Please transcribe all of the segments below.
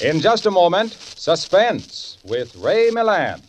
In just a moment, Suspense with Ray Milland.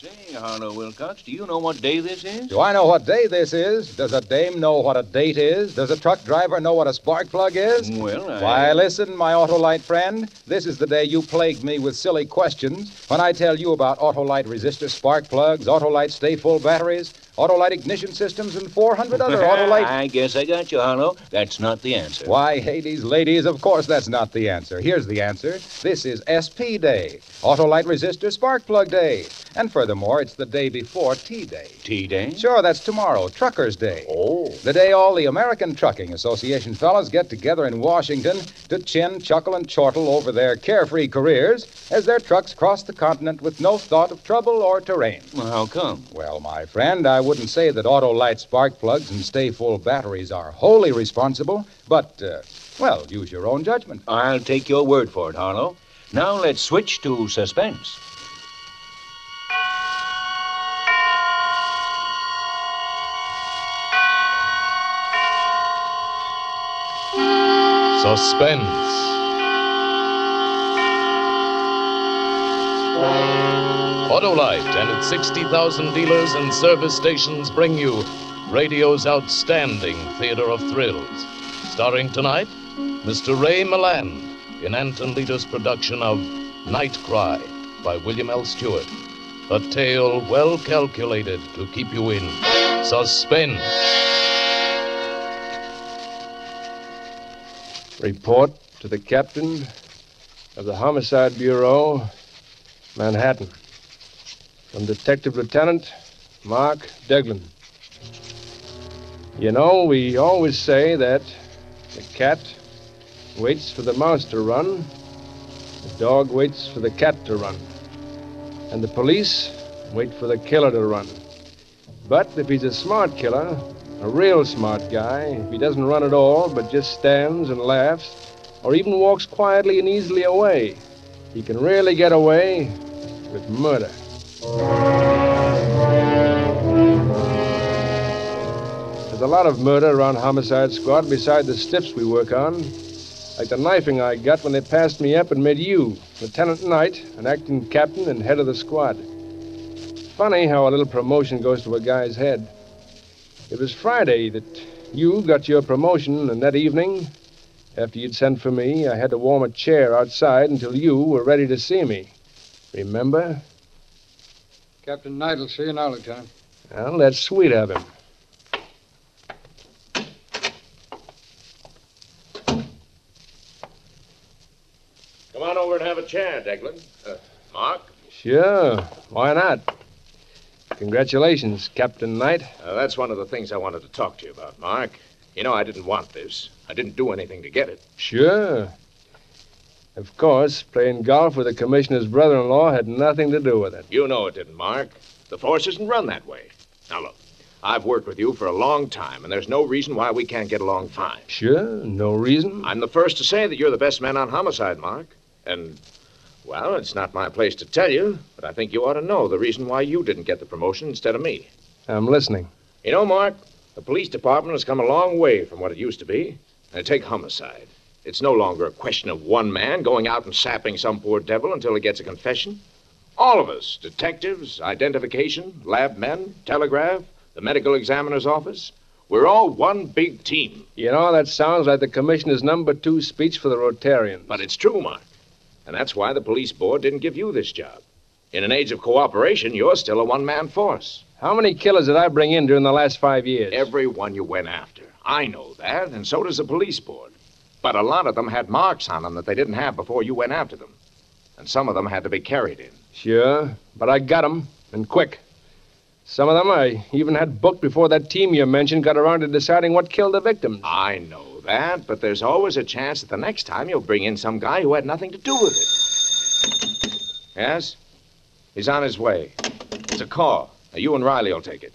Say, Harlow Wilcox, do you know what day this is? Do I know what day this is? Does a dame know what a date is? Does a truck driver know what a spark plug is? Well, I... Why, listen, my Autolite friend. This is the day you plagued me with silly questions when I tell you about Autolite resistor spark plugs, Autolite stay full batteries, Autolite ignition systems, and 400 other Autolite. I guess I got you, Harlow. That's not the answer. Why, Hades, ladies, of course that's not the answer. Here's the answer. This is SP Day, Autolite Resistor Spark Plug Day. And furthermore, it's the day before T Day. Tea day? Sure, that's tomorrow, Truckers' Day. Oh. The day all the American Trucking Association fellows get together in Washington to chin, chuckle, and chortle over their carefree careers as their trucks cross the continent with no thought of trouble or terrain. Well, how come? Well, my friend, I wouldn't say that Autolite spark plugs and stay full batteries are wholly responsible, but, uh, well, use your own judgment. I'll take your word for it, Harlow. Now let's switch to suspense. Suspense. Autolite and its 60,000 dealers and service stations bring you radio's outstanding theater of thrills. Starring tonight, Mr. Ray Milland in Anton Leader's production of Night Cry by William L. Stuart. A tale well calculated to keep you in suspense. Report to the captain of the Homicide Bureau, Manhattan. From Detective Lieutenant Mark Deglin. You know, we always say that the cat waits for the mouse to run, the dog waits for the cat to run, and the police wait for the killer to run. But if he's a smart killer, a real smart guy, if he doesn't run at all, but just stands and laughs, or even walks quietly and easily away, he can really get away with murder. There's a lot of murder around Homicide Squad beside the stiffs we work on. Like the knifing I got when they passed me up and made you, Lieutenant Knight, an acting captain and head of the squad. Funny how a little promotion goes to a guy's head. It was Friday that you got your promotion, and that evening, after you'd sent for me, I had to warm a chair outside until you were ready to see me. Remember? Captain Knight will see you now, Lieutenant. Well, that's sweet of him. Come on over and have a chair, Deglin. Uh, Mark? Sure. Why not? Congratulations, Captain Knight. Uh, that's one of the things I wanted to talk to you about, Mark. You know, I didn't want this. I didn't do anything to get it. Sure. Of course, playing golf with the commissioner's brother in law had nothing to do with it. You know it didn't, Mark. The force isn't run that way. Now, look, I've worked with you for a long time, and there's no reason why we can't get along fine. Sure, no reason. I'm the first to say that you're the best man on homicide, Mark. And, well, it's not my place to tell you, but I think you ought to know the reason why you didn't get the promotion instead of me. I'm listening. You know, Mark, the police department has come a long way from what it used to be. Now, take homicide. It's no longer a question of one man going out and sapping some poor devil until he gets a confession. All of us, detectives, identification, lab men, telegraph, the medical examiner's office, we're all one big team. You know, that sounds like the commissioner's number two speech for the Rotarians. But it's true, Mark. And that's why the police board didn't give you this job. In an age of cooperation, you're still a one man force. How many killers did I bring in during the last five years? Every one you went after. I know that, and so does the police board. But a lot of them had marks on them that they didn't have before you went after them. And some of them had to be carried in. Sure, but I got 'em, and quick. Some of them I even had booked before that team you mentioned got around to deciding what killed the victims. I know that, but there's always a chance that the next time you'll bring in some guy who had nothing to do with it. Yes? He's on his way. It's a call. Now, you and Riley will take it.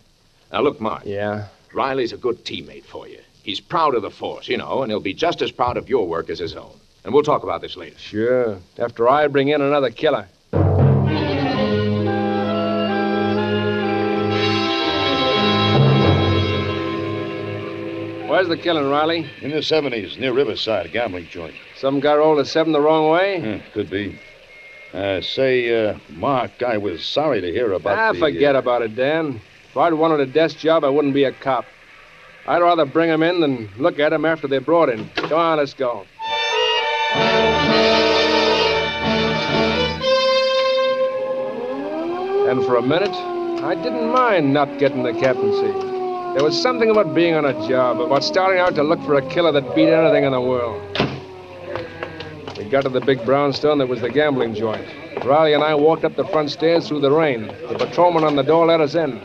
Now, look, Mark. Yeah? Riley's a good teammate for you. He's proud of the force, you know, and he'll be just as proud of your work as his own. And we'll talk about this later. Sure. After I bring in another killer. Where's the killing, Riley? In the 70s, near Riverside, a gambling joint. Some guy rolled a seven the wrong way? Hmm, could be. Uh, say, uh, Mark, I was sorry to hear about ah, the... forget about it, Dan. If I'd wanted a desk job, I wouldn't be a cop. I'd rather bring 'em in than look at 'em after they're brought in. Go on, let's go. And for a minute, I didn't mind not getting the captaincy. There was something about being on a job, about starting out to look for a killer that beat anything in the world. We got to the big brownstone that was the gambling joint. Riley and I walked up the front stairs through the rain. The patrolman on the door let us in.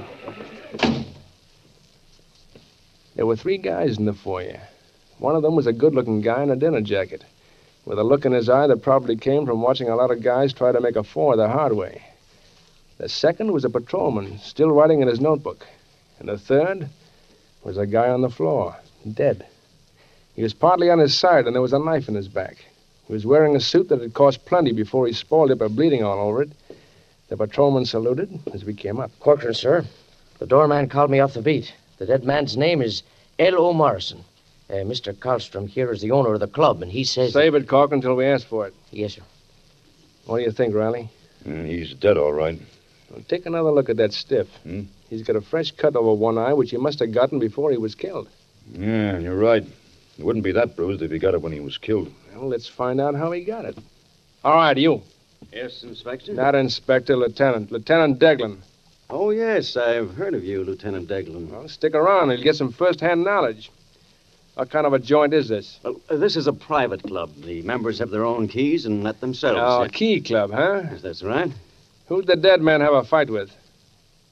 There were three guys in the foyer. One of them was a good looking guy in a dinner jacket, with a look in his eye that probably came from watching a lot of guys try to make a four the hard way. The second was a patrolman, still writing in his notebook. And the third was a guy on the floor, dead. He was partly on his side, and there was a knife in his back. He was wearing a suit that had cost plenty before he spoiled it by bleeding all over it. The patrolman saluted as we came up. Corcoran, sir. The doorman called me off the beat. The dead man's name is L.O. Morrison. Uh, Mr. Karlstrom here is the owner of the club, and he says. Save it, Cork, until we ask for it. Yes, sir. What do you think, Riley? Mm, he's dead, all right. Well, take another look at that stiff. Hmm? He's got a fresh cut over one eye, which he must have gotten before he was killed. Yeah, you're right. It wouldn't be that bruised if he got it when he was killed. Well, let's find out how he got it. All right, you. Yes, Inspector? Not Inspector, Lieutenant. Lieutenant Deglin. Oh, yes, I've heard of you, Lieutenant Deglin. Well, stick around. You'll get some first-hand knowledge. What kind of a joint is this? Well, uh, this is a private club. The members have their own keys and let themselves Oh, a key club, huh? Yes, that's right. Who'd the dead man have a fight with?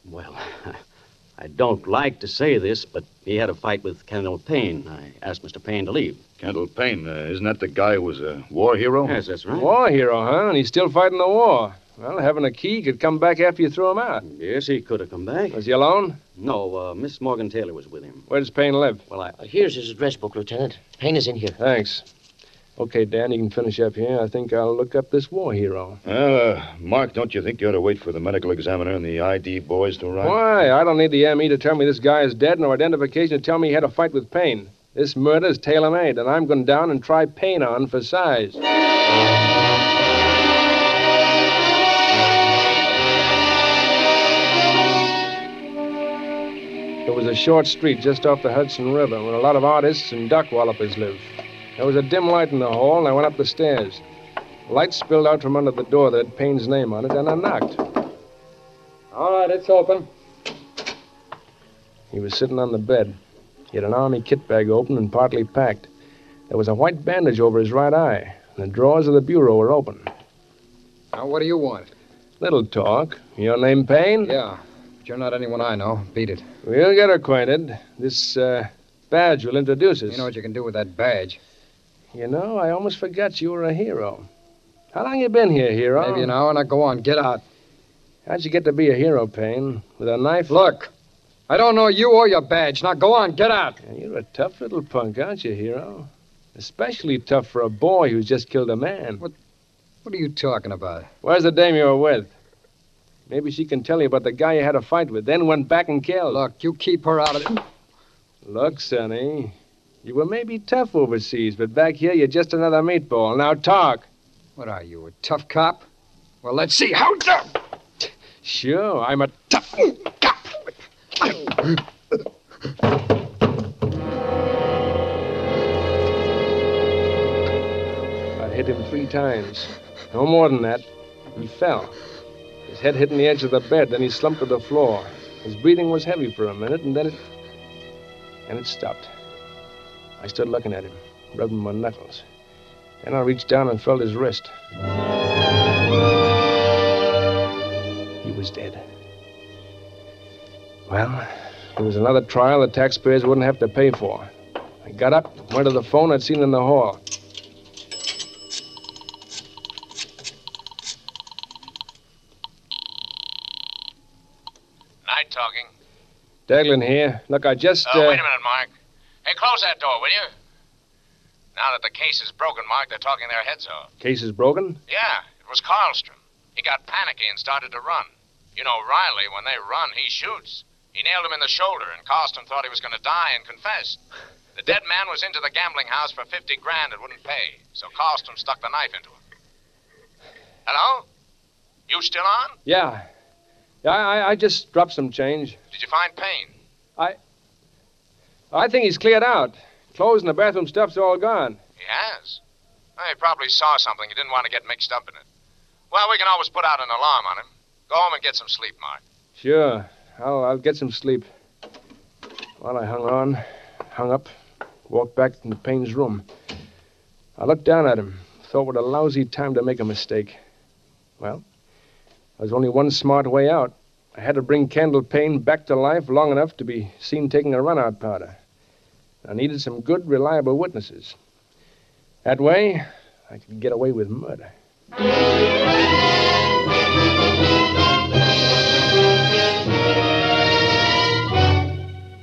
Well, I don't like to say this, but he had a fight with Kendall Payne. I asked Mr. Payne to leave. Kendall Payne, uh, isn't that the guy who was a war hero? Yes, that's right. War hero, huh? And he's still fighting the war. Well, having a key could come back after you threw him out. Yes, he could have come back. Was he alone? No, uh, Miss Morgan Taylor was with him. Where does Payne live? Well, I. Uh, here's his address book, Lieutenant. Payne is in here. Thanks. Okay, Dan, you can finish up here. I think I'll look up this war hero. Well, uh, Mark, don't you think you ought to wait for the medical examiner and the ID boys to arrive? Why? I don't need the ME to tell me this guy is dead, nor identification to tell me he had a fight with Payne. This murder is tailor-made, and I'm going down and try Payne on for size. Was a short street just off the Hudson River where a lot of artists and duck wallopers live. There was a dim light in the hall, and I went up the stairs. Light spilled out from under the door that had Payne's name on it, and I knocked. All right, it's open. He was sitting on the bed. He had an army kit bag open and partly packed. There was a white bandage over his right eye, and the drawers of the bureau were open. Now, what do you want? Little talk. Your name Payne? Yeah, but you're not anyone I know. Beat it. We'll get acquainted. This uh, badge will introduce us. You know what you can do with that badge. You know, I almost forgot you were a hero. How long you been here, hero? Maybe an hour. Now go on, get out. How'd you get to be a hero, Payne? With a knife? Look, I don't know you or your badge. Now go on, get out. You're a tough little punk, aren't you, hero? Especially tough for a boy who's just killed a man. What? What are you talking about? Where's the dame you were with? Maybe she can tell you about the guy you had a fight with, then went back and killed. Look, you keep her out of it. Look, Sonny. You were maybe tough overseas, but back here you're just another meatball. Now talk. What are you, a tough cop? Well, let's see how tough. Sure, I'm a tough cop. I hit him three times. No more than that. He fell. His head hit the edge of the bed, then he slumped to the floor. His breathing was heavy for a minute, and then it. and it stopped. I stood looking at him, rubbing my knuckles. Then I reached down and felt his wrist. He was dead. Well, there was another trial the taxpayers wouldn't have to pay for. I got up, went to the phone I'd seen in the hall. Knight talking. Deglin here. Look, I just. Oh, uh, wait a minute, Mark. Hey, close that door, will you? Now that the case is broken, Mark, they're talking their heads off. Case is broken? Yeah, it was Karlstrom. He got panicky and started to run. You know, Riley, when they run, he shoots. He nailed him in the shoulder, and Karlstrom thought he was going to die and confessed. The dead man was into the gambling house for 50 grand and wouldn't pay, so Carlstrom stuck the knife into him. Hello? You still on? Yeah. Yeah, I, I just dropped some change. Did you find Payne? I I think he's cleared out. Clothes and the bathroom stuff's all gone. He has. Well, he probably saw something. He didn't want to get mixed up in it. Well, we can always put out an alarm on him. Go home and get some sleep, Mark. Sure. I'll, I'll get some sleep. While I hung on, hung up, walked back into Payne's room. I looked down at him, thought what a lousy time to make a mistake. Well, there was only one smart way out. I had to bring Kendall Payne back to life long enough to be seen taking a runout powder. I needed some good, reliable witnesses. That way, I could get away with murder.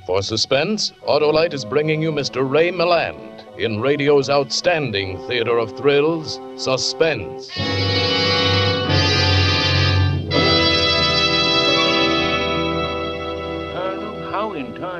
For suspense, Autolite is bringing you Mr. Ray Milland in radio's outstanding theater of thrills, Suspense.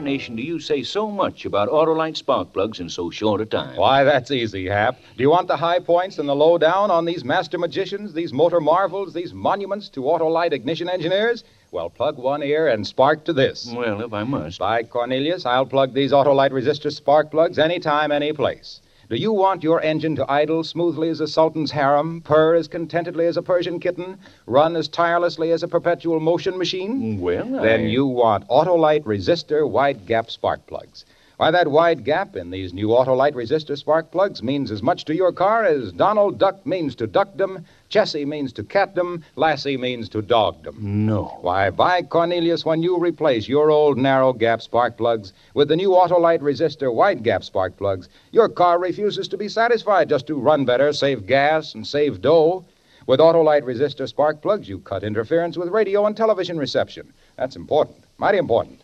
Tarnation do you say so much about Autolite spark plugs in so short a time? Why, that's easy, Hap. Do you want the high points and the lowdown on these master magicians, these motor marvels, these monuments to Autolite ignition engineers? Well, plug one ear and spark to this. Well, if I must. By Cornelius, I'll plug these Autolite resistor spark plugs anytime, any place. Do you want your engine to idle smoothly as a sultan's harem, purr as contentedly as a Persian kitten, run as tirelessly as a perpetual motion machine? Well, I... Then you want Autolite resistor wide gap spark plugs. Why, that wide gap in these new Autolite resistor spark plugs means as much to your car as Donald Duck means to duckdom, Jessie means to catdom, Lassie means to dogdom. No. Why, by Cornelius, when you replace your old narrow gap spark plugs with the new Autolite resistor wide gap spark plugs, your car refuses to be satisfied just to run better, save gas, and save dough. With Autolite resistor spark plugs, you cut interference with radio and television reception. That's important, mighty important.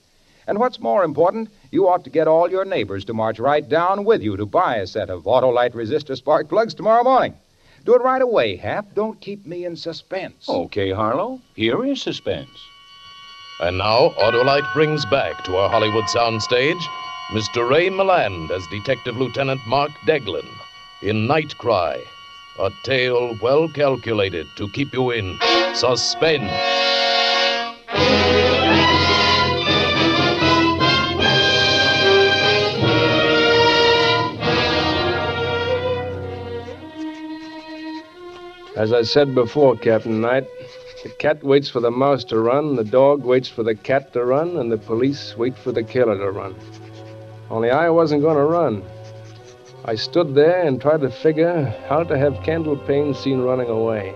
And what's more important, you ought to get all your neighbors to march right down with you to buy a set of Autolite resistor spark plugs tomorrow morning. Do it right away, Hap. Don't keep me in suspense. Okay, Harlow. Here is suspense. And now, Autolite brings back to our Hollywood soundstage Mr. Ray Milland as Detective Lieutenant Mark Deglin in Night Cry, a tale well calculated to keep you in suspense. As I said before, Captain Knight, the cat waits for the mouse to run, the dog waits for the cat to run, and the police wait for the killer to run. Only I wasn't going to run. I stood there and tried to figure how to have Kendall Payne seen running away.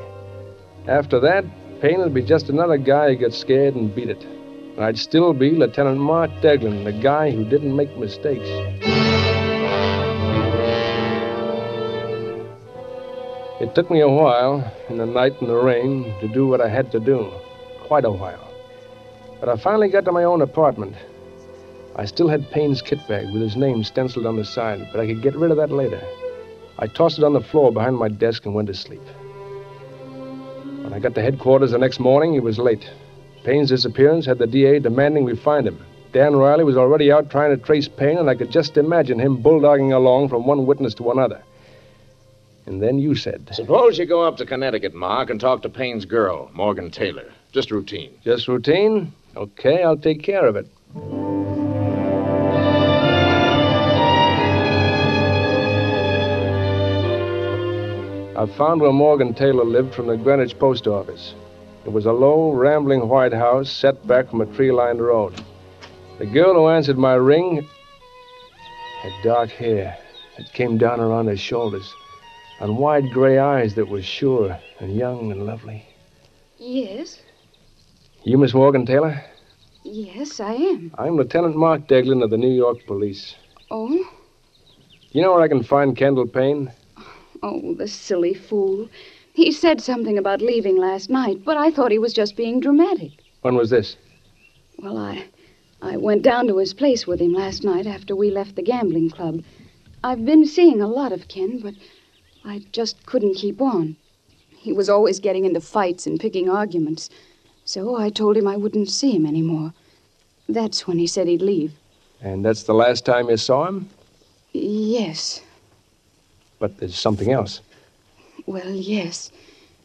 After that, Payne would be just another guy who got scared and beat it. I'd still be Lieutenant Mark Deglin, the guy who didn't make mistakes. It took me a while, in the night and the rain, to do what I had to do. Quite a while. But I finally got to my own apartment. I still had Payne's kit bag with his name stenciled on the side, but I could get rid of that later. I tossed it on the floor behind my desk and went to sleep. When I got to headquarters the next morning, it was late. Payne's disappearance had the DA demanding we find him. Dan Riley was already out trying to trace Payne, and I could just imagine him bulldogging along from one witness to another. And then you said, Suppose you go up to Connecticut, Mark, and talk to Payne's girl, Morgan Taylor. Just routine. just routine? Okay, I'll take care of it. I found where Morgan Taylor lived from the Greenwich post office. It was a low, rambling white house set back from a tree lined road. The girl who answered my ring had dark hair that came down around her shoulders and wide gray eyes that were sure and young and lovely. Yes, You, Miss Morgan Taylor? yes, I am. I'm Lieutenant Mark Deglin of the New York Police. Oh, You know where I can find Kendall Payne? oh, the silly fool. He said something about leaving last night, but I thought he was just being dramatic. When was this? Well, I I went down to his place with him last night after we left the gambling club. I've been seeing a lot of Ken, but I just couldn't keep on. He was always getting into fights and picking arguments. So I told him I wouldn't see him anymore. That's when he said he'd leave. And that's the last time you saw him? Yes. But there's something else. Well, yes.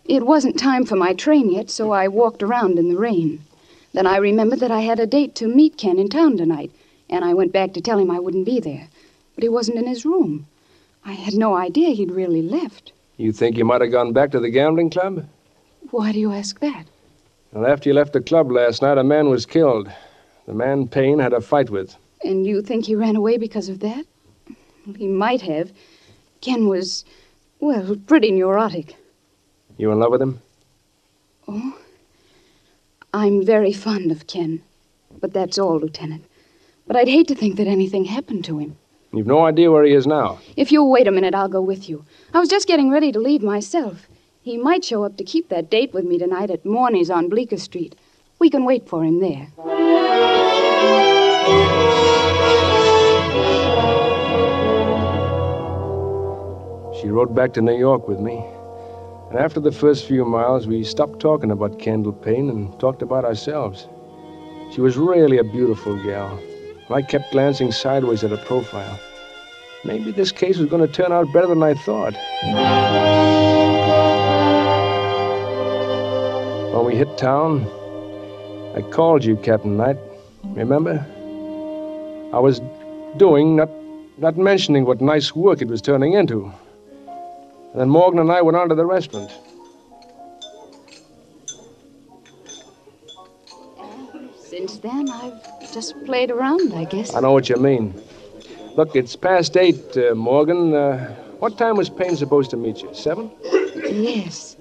It wasn't time for my train yet, so I walked around in the rain. Then I remembered that I had a date to meet Ken in town tonight, and I went back to tell him I wouldn't be there. But he wasn't in his room. I had no idea he'd really left. You think you might have gone back to the gambling club? Why do you ask that? Well, after you left the club last night, a man was killed. The man Payne had a fight with. And you think he ran away because of that? He might have. Ken was, well, pretty neurotic. You in love with him? Oh? I'm very fond of Ken. But that's all, Lieutenant. But I'd hate to think that anything happened to him. You've no idea where he is now. If you'll wait a minute, I'll go with you. I was just getting ready to leave myself. He might show up to keep that date with me tonight at Morney's on Bleecker Street. We can wait for him there. She rode back to New York with me. And after the first few miles, we stopped talking about Kendall Payne and talked about ourselves. She was really a beautiful gal. I kept glancing sideways at her profile. Maybe this case was going to turn out better than I thought. When we hit town, I called you, Captain Knight. Remember? I was doing, not, not mentioning what nice work it was turning into. And then Morgan and I went on to the restaurant. Since then, I've just played around, I guess. I know what you mean. Look, it's past eight, uh, Morgan. Uh, what time was Payne supposed to meet you? Seven? Yes.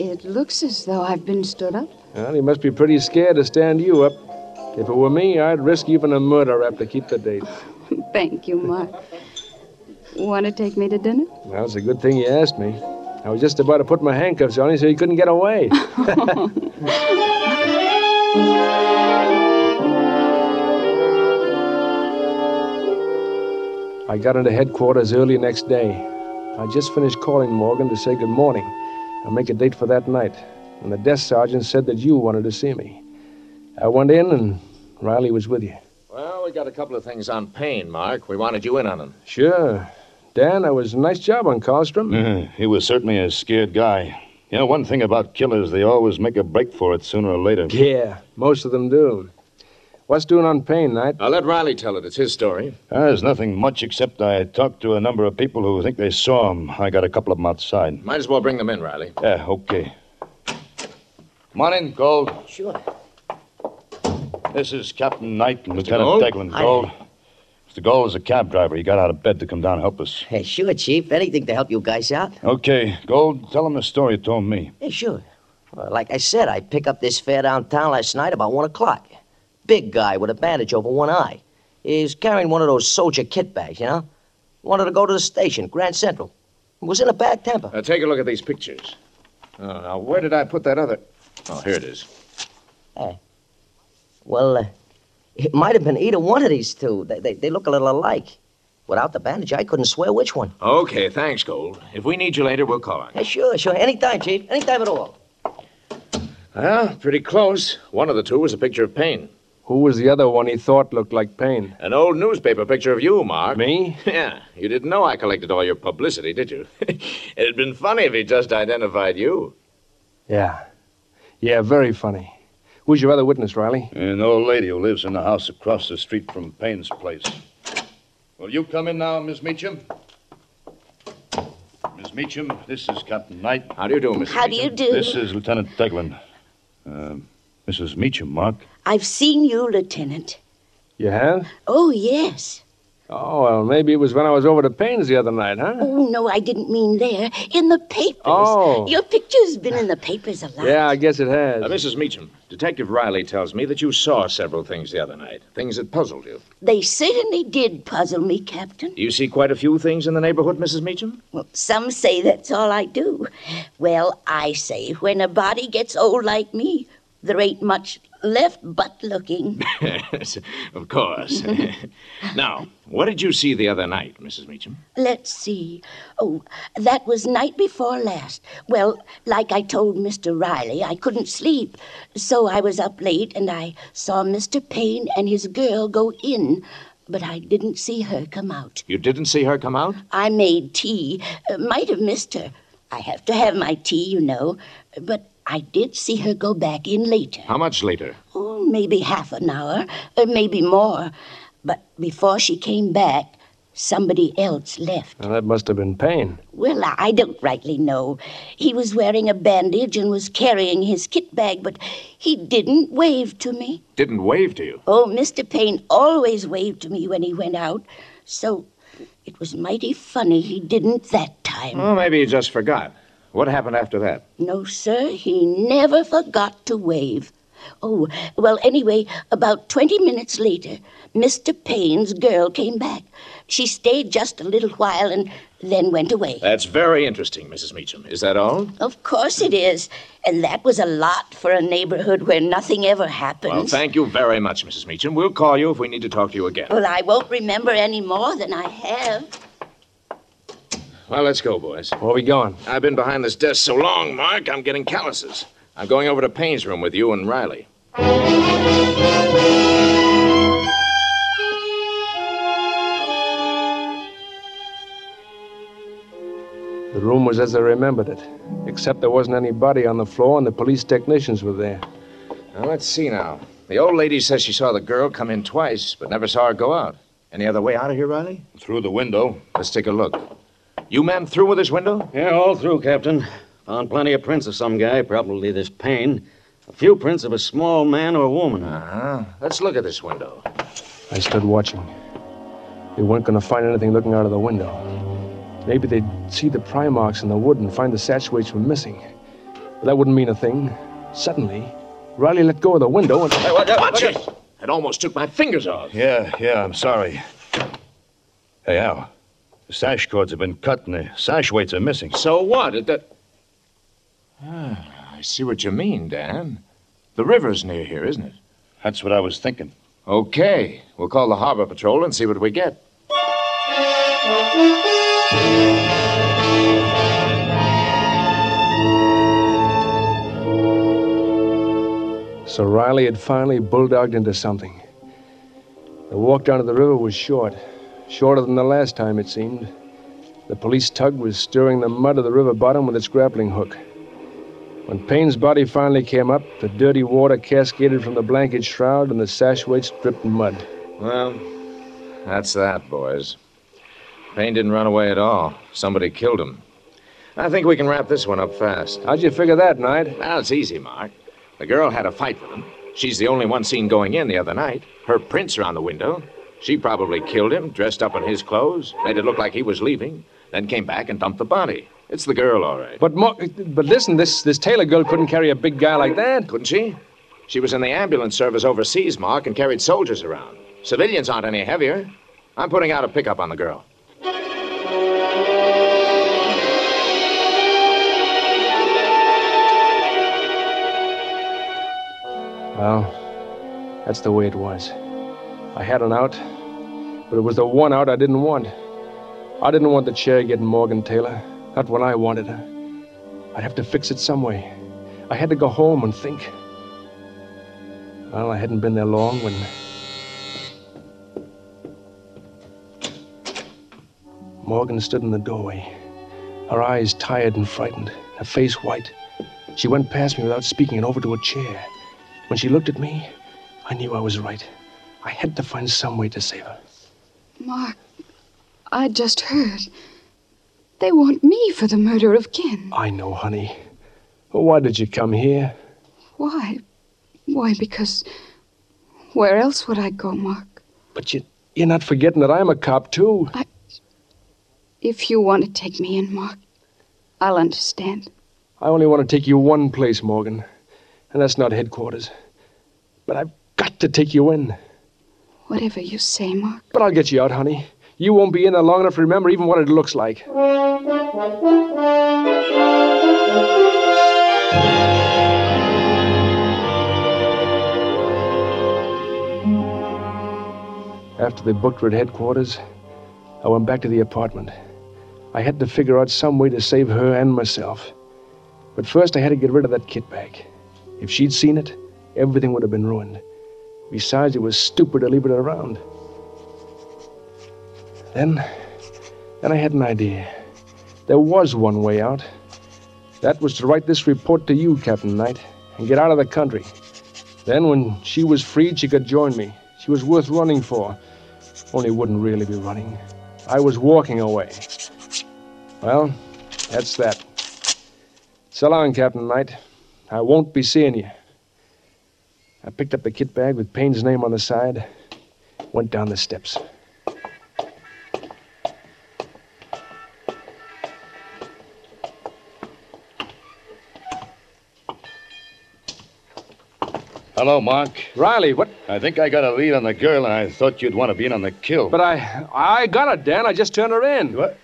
It looks as though I've been stood up. Well, he must be pretty scared to stand you up. If it were me, I'd risk even a murder rap to keep the date. Thank you, Mark. Want to take me to dinner? Well, it's a good thing you asked me. I was just about to put my handcuffs on him so he couldn't get away. I got into headquarters early next day. I just finished calling Morgan to say good morning and make a date for that night. And the desk sergeant said that you wanted to see me. I went in, and Riley was with you. Well, we got a couple of things on Payne, Mark. We wanted you in on them. Sure. Dan, that was a nice job on Carlstrom. Uh, he was certainly a scared guy. You know, one thing about killers, they always make a break for it sooner or later. Yeah, most of them do. What's doing on Payne, Knight? I'll let Riley tell it. It's his story. Uh, there's nothing much except I talked to a number of people who think they saw him. I got a couple of them outside. Might as well bring them in, Riley. Yeah, okay. Come on in, Gold. Sure. This is Captain Knight and Mr. Lieutenant Gold? Deglin. Hi. Gold. Mr. Gold is a cab driver. He got out of bed to come down and help us. Hey, sure, Chief. Anything to help you guys out. Okay, Gold, tell him the story you told me. Hey, sure. Well, like I said, I picked up this fare downtown last night about 1 o'clock. Big guy with a bandage over one eye. He's carrying one of those soldier kit bags, you know? Wanted to go to the station, Grand Central. Was in a bad temper. Now, take a look at these pictures. Oh, now, where did I put that other? Oh, here it is. Hey. Well, uh, it might have been either one of these two. They, they, they look a little alike. Without the bandage, I couldn't swear which one. Okay, thanks, Gold. If we need you later, we'll call on you. Hey, sure, sure. Anytime, Chief. Anytime at all. Well, pretty close. One of the two was a picture of Payne. Who was the other one he thought looked like Payne? An old newspaper picture of you, Mark. Me? Yeah. You didn't know I collected all your publicity, did you? It'd been funny if he just identified you. Yeah. Yeah, very funny. Who's your other witness, Riley? An old lady who lives in the house across the street from Payne's place. Will you come in now, Miss Meacham? Miss Meacham, this is Captain Knight. How do you do, Mrs. How do you do? This is Lieutenant Deglin. Uh, Mrs. Meacham, Mark. I've seen you, Lieutenant. You have? Oh, yes. Oh, well, maybe it was when I was over to Payne's the other night, huh? Oh, no, I didn't mean there. In the papers. Oh. Your picture's been in the papers a lot. Yeah, I guess it has. Uh, Mrs. Meacham, Detective Riley tells me that you saw several things the other night, things that puzzled you. They certainly did puzzle me, Captain. Do you see quite a few things in the neighborhood, Mrs. Meacham? Well, some say that's all I do. Well, I say when a body gets old like me, there ain't much left but looking. Yes, of course. now, what did you see the other night, Mrs. Meacham? Let's see. Oh, that was night before last. Well, like I told Mr. Riley, I couldn't sleep. So I was up late and I saw Mr. Payne and his girl go in. but I didn't see her come out. You didn't see her come out? I made tea. Uh, might have missed her. I have to have my tea, you know. But I did see her go back in later. How much later? Oh, maybe half an hour, or maybe more. But before she came back, somebody else left. Well, that must have been Payne. Well, I don't rightly know. He was wearing a bandage and was carrying his kit bag, but he didn't wave to me. Didn't wave to you? Oh, Mr. Payne always waved to me when he went out, so it was mighty funny he didn't that time. Well, maybe he just forgot. What happened after that? No, sir, he never forgot to wave. Oh, well, anyway, about 20 minutes later, Mr. Payne's girl came back. She stayed just a little while and then went away. That's very interesting, Mrs. Meacham. Is that all? Of course it is. And that was a lot for a neighborhood where nothing ever happens. Well, thank you very much, Mrs. Meacham. We'll call you if we need to talk to you again. Well, I won't remember any more than I have. Well, let's go, boys. Where are we going? I've been behind this desk so long, Mark, I'm getting calluses. I'm going over to Payne's room with you and Riley. The room was as I remembered it, except there wasn't any body on the floor and the police technicians were there. Now, let's see now. The old lady says she saw the girl come in twice, but never saw her go out. Any other way out of here, Riley? Through the window. Let's take a look. You men through with this window? Yeah, all through, Captain. Found plenty of prints of some guy, probably this Payne. A few prints of a small man or woman. Uh-huh. Let's look at this window. I stood watching. They weren't going to find anything looking out of the window. Maybe they'd see the pry marks in the wood and find the sash weights were missing. But that wouldn't mean a thing. Suddenly, Riley let go of the window and. Hey, what, watch it! It almost took my fingers off. Yeah, yeah, I'm sorry. Hey, Al. The sash cords have been cut and the sash weights are missing. So what? It, that... Ah, I see what you mean, Dan. The river's near here, isn't it? That's what I was thinking. Okay. We'll call the harbor patrol and see what we get. So Riley had finally bulldogged into something. The walk down to the river was short, shorter than the last time, it seemed. The police tug was stirring the mud of the river bottom with its grappling hook. When Payne's body finally came up, the dirty water cascaded from the blanket shroud and the sash weights dripped mud. Well, that's that, boys. Payne didn't run away at all. Somebody killed him. I think we can wrap this one up fast. How'd you figure that, Knight? Well, it's easy, Mark. The girl had a fight with him. She's the only one seen going in the other night. Her prints are on the window. She probably killed him, dressed up in his clothes, made it look like he was leaving, then came back and dumped the body. It's the girl, all right. But Mo- but listen, this this Taylor girl couldn't carry a big guy like that. Couldn't she? She was in the ambulance service overseas, Mark, and carried soldiers around. Civilians aren't any heavier. I'm putting out a pickup on the girl. Well, that's the way it was. I had an out, but it was the one out I didn't want. I didn't want the chair getting Morgan Taylor. Not when I wanted her. I'd have to fix it some way. I had to go home and think. Well, I hadn't been there long when. Morgan stood in the doorway, her eyes tired and frightened, her face white. She went past me without speaking and over to a chair. When she looked at me, I knew I was right. I had to find some way to save her. Mark, I just heard. They want me for the murder of Ken. I know, honey. Why did you come here? Why? Why, because. Where else would I go, Mark? But you, you're not forgetting that I'm a cop, too. I. If you want to take me in, Mark, I'll understand. I only want to take you one place, Morgan. And that's not headquarters. But I've got to take you in. Whatever you say, Mark. But I'll get you out, honey. You won't be in there long enough to remember even what it looks like. After they booked her at headquarters, I went back to the apartment. I had to figure out some way to save her and myself. But first, I had to get rid of that kit bag. If she'd seen it, everything would have been ruined. Besides, it was stupid to leave it around. Then, then I had an idea. There was one way out. That was to write this report to you, Captain Knight, and get out of the country. Then, when she was freed, she could join me. She was worth running for. Only wouldn't really be running. I was walking away. Well, that's that. So long, Captain Knight. I won't be seeing you. I picked up the kit bag with Payne's name on the side, went down the steps. Hello, Mark. Riley, what? I think I got a lead on the girl, and I thought you'd want to be in on the kill. But I, I got it, Dan. I just turned her in. What?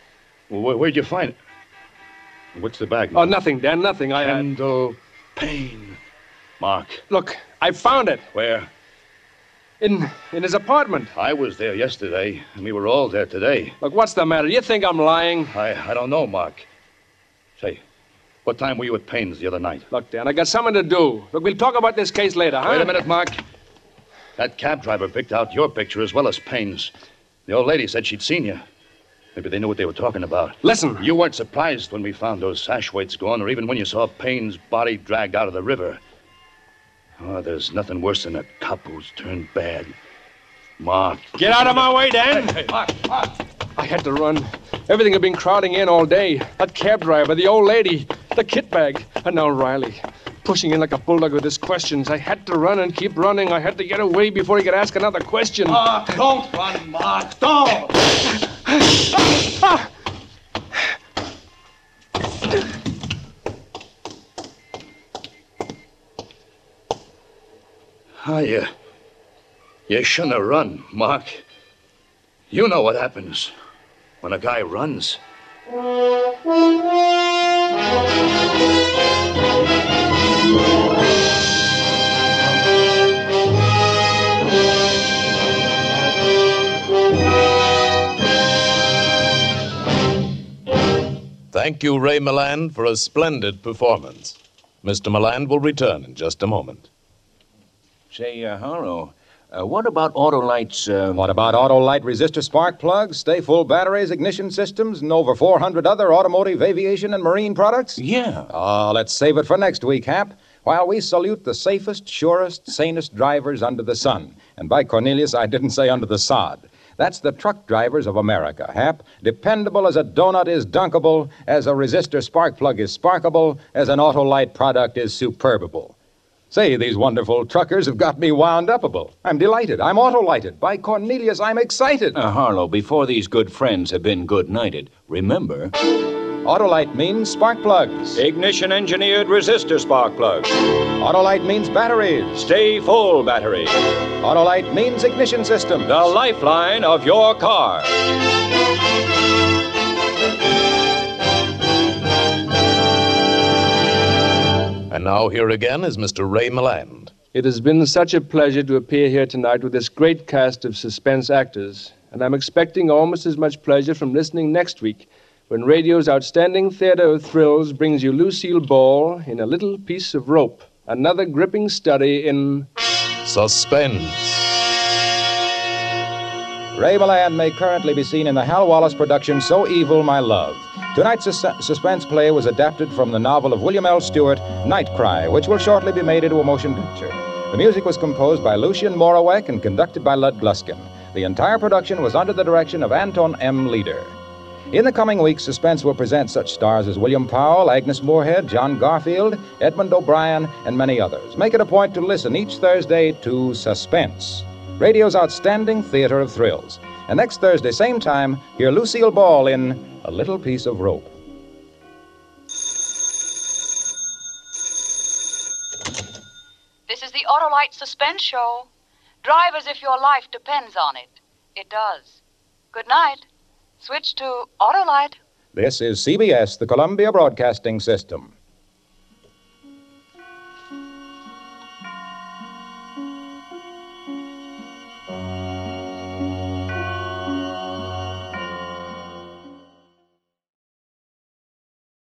Well, where'd you find it? What's the bag? Oh, nothing, Dan. Nothing. I. Kendall Payne. Mark. Look, I found it. Where? In in his apartment. I was there yesterday, and we were all there today. Look, what's the matter? You think I'm lying? I I don't know, Mark. Say, what time were you at Payne's the other night? Look, Dan, I got something to do. Look, we'll talk about this case later, huh? Wait a minute, Mark. That cab driver picked out your picture as well as Payne's. The old lady said she'd seen you. Maybe they knew what they were talking about. Listen. You weren't surprised when we found those sash weights gone, or even when you saw Payne's body dragged out of the river. Oh, there's nothing worse than a cop who's turned bad. Mark. Get out of my way, Dan! Hey, Mark, Mark. I had to run. Everything had been crowding in all day. That cab driver, the old lady, the kit bag, and now Riley. Pushing in like a bulldog with his questions. I had to run and keep running. I had to get away before he could ask another question. Mark, don't run, Mark, don't! Ah, ah. Oh, you, you shouldn't have run, Mark. You know what happens when a guy runs. Thank you, Ray Milland, for a splendid performance. Mr. Milland will return in just a moment. Say, uh, Harlow, uh, what about Autolite's, uh... What about Autolite resistor spark plugs, stay full batteries, ignition systems, and over 400 other automotive, aviation, and marine products? Yeah. Oh, let's save it for next week, Hap. While we salute the safest, surest, sanest drivers under the sun. And by Cornelius, I didn't say under the sod. That's the truck drivers of America, Hap. Dependable as a donut is dunkable, as a resistor spark plug is sparkable, as an Autolite product is superbable. Say, these wonderful truckers have got me wound upable. I'm delighted. I'm autolighted. By Cornelius, I'm excited. Uh, Harlow, before these good friends have been good nighted, remember. Autolite means spark plugs. Ignition engineered resistor spark plugs. Autolite means batteries. Stay full battery. Autolite means ignition system. The lifeline of your car. And now here again is Mr. Ray Milland. It has been such a pleasure to appear here tonight with this great cast of suspense actors, and I'm expecting almost as much pleasure from listening next week when radio's outstanding theater of thrills brings you Lucille Ball in A Little Piece of Rope, another gripping study in Suspense. Ray Milland may currently be seen in the Hal Wallis production So Evil, My Love. Tonight's sus- suspense play was adapted from the novel of William L. Stuart, Night Cry, which will shortly be made into a motion picture. The music was composed by Lucien Moraweck and conducted by Lud Gluskin. The entire production was under the direction of Anton M. Leader. In the coming weeks, Suspense will present such stars as William Powell, Agnes Moorehead, John Garfield, Edmond O'Brien, and many others. Make it a point to listen each Thursday to Suspense, radio's outstanding theater of thrills. And next Thursday, same time, hear Lucille Ball in A Little Piece of Rope. This is the Autolite Suspense Show. Drive as if your life depends on it. It does. Good night. Switch to Autolite. This is CBS, the Columbia Broadcasting System.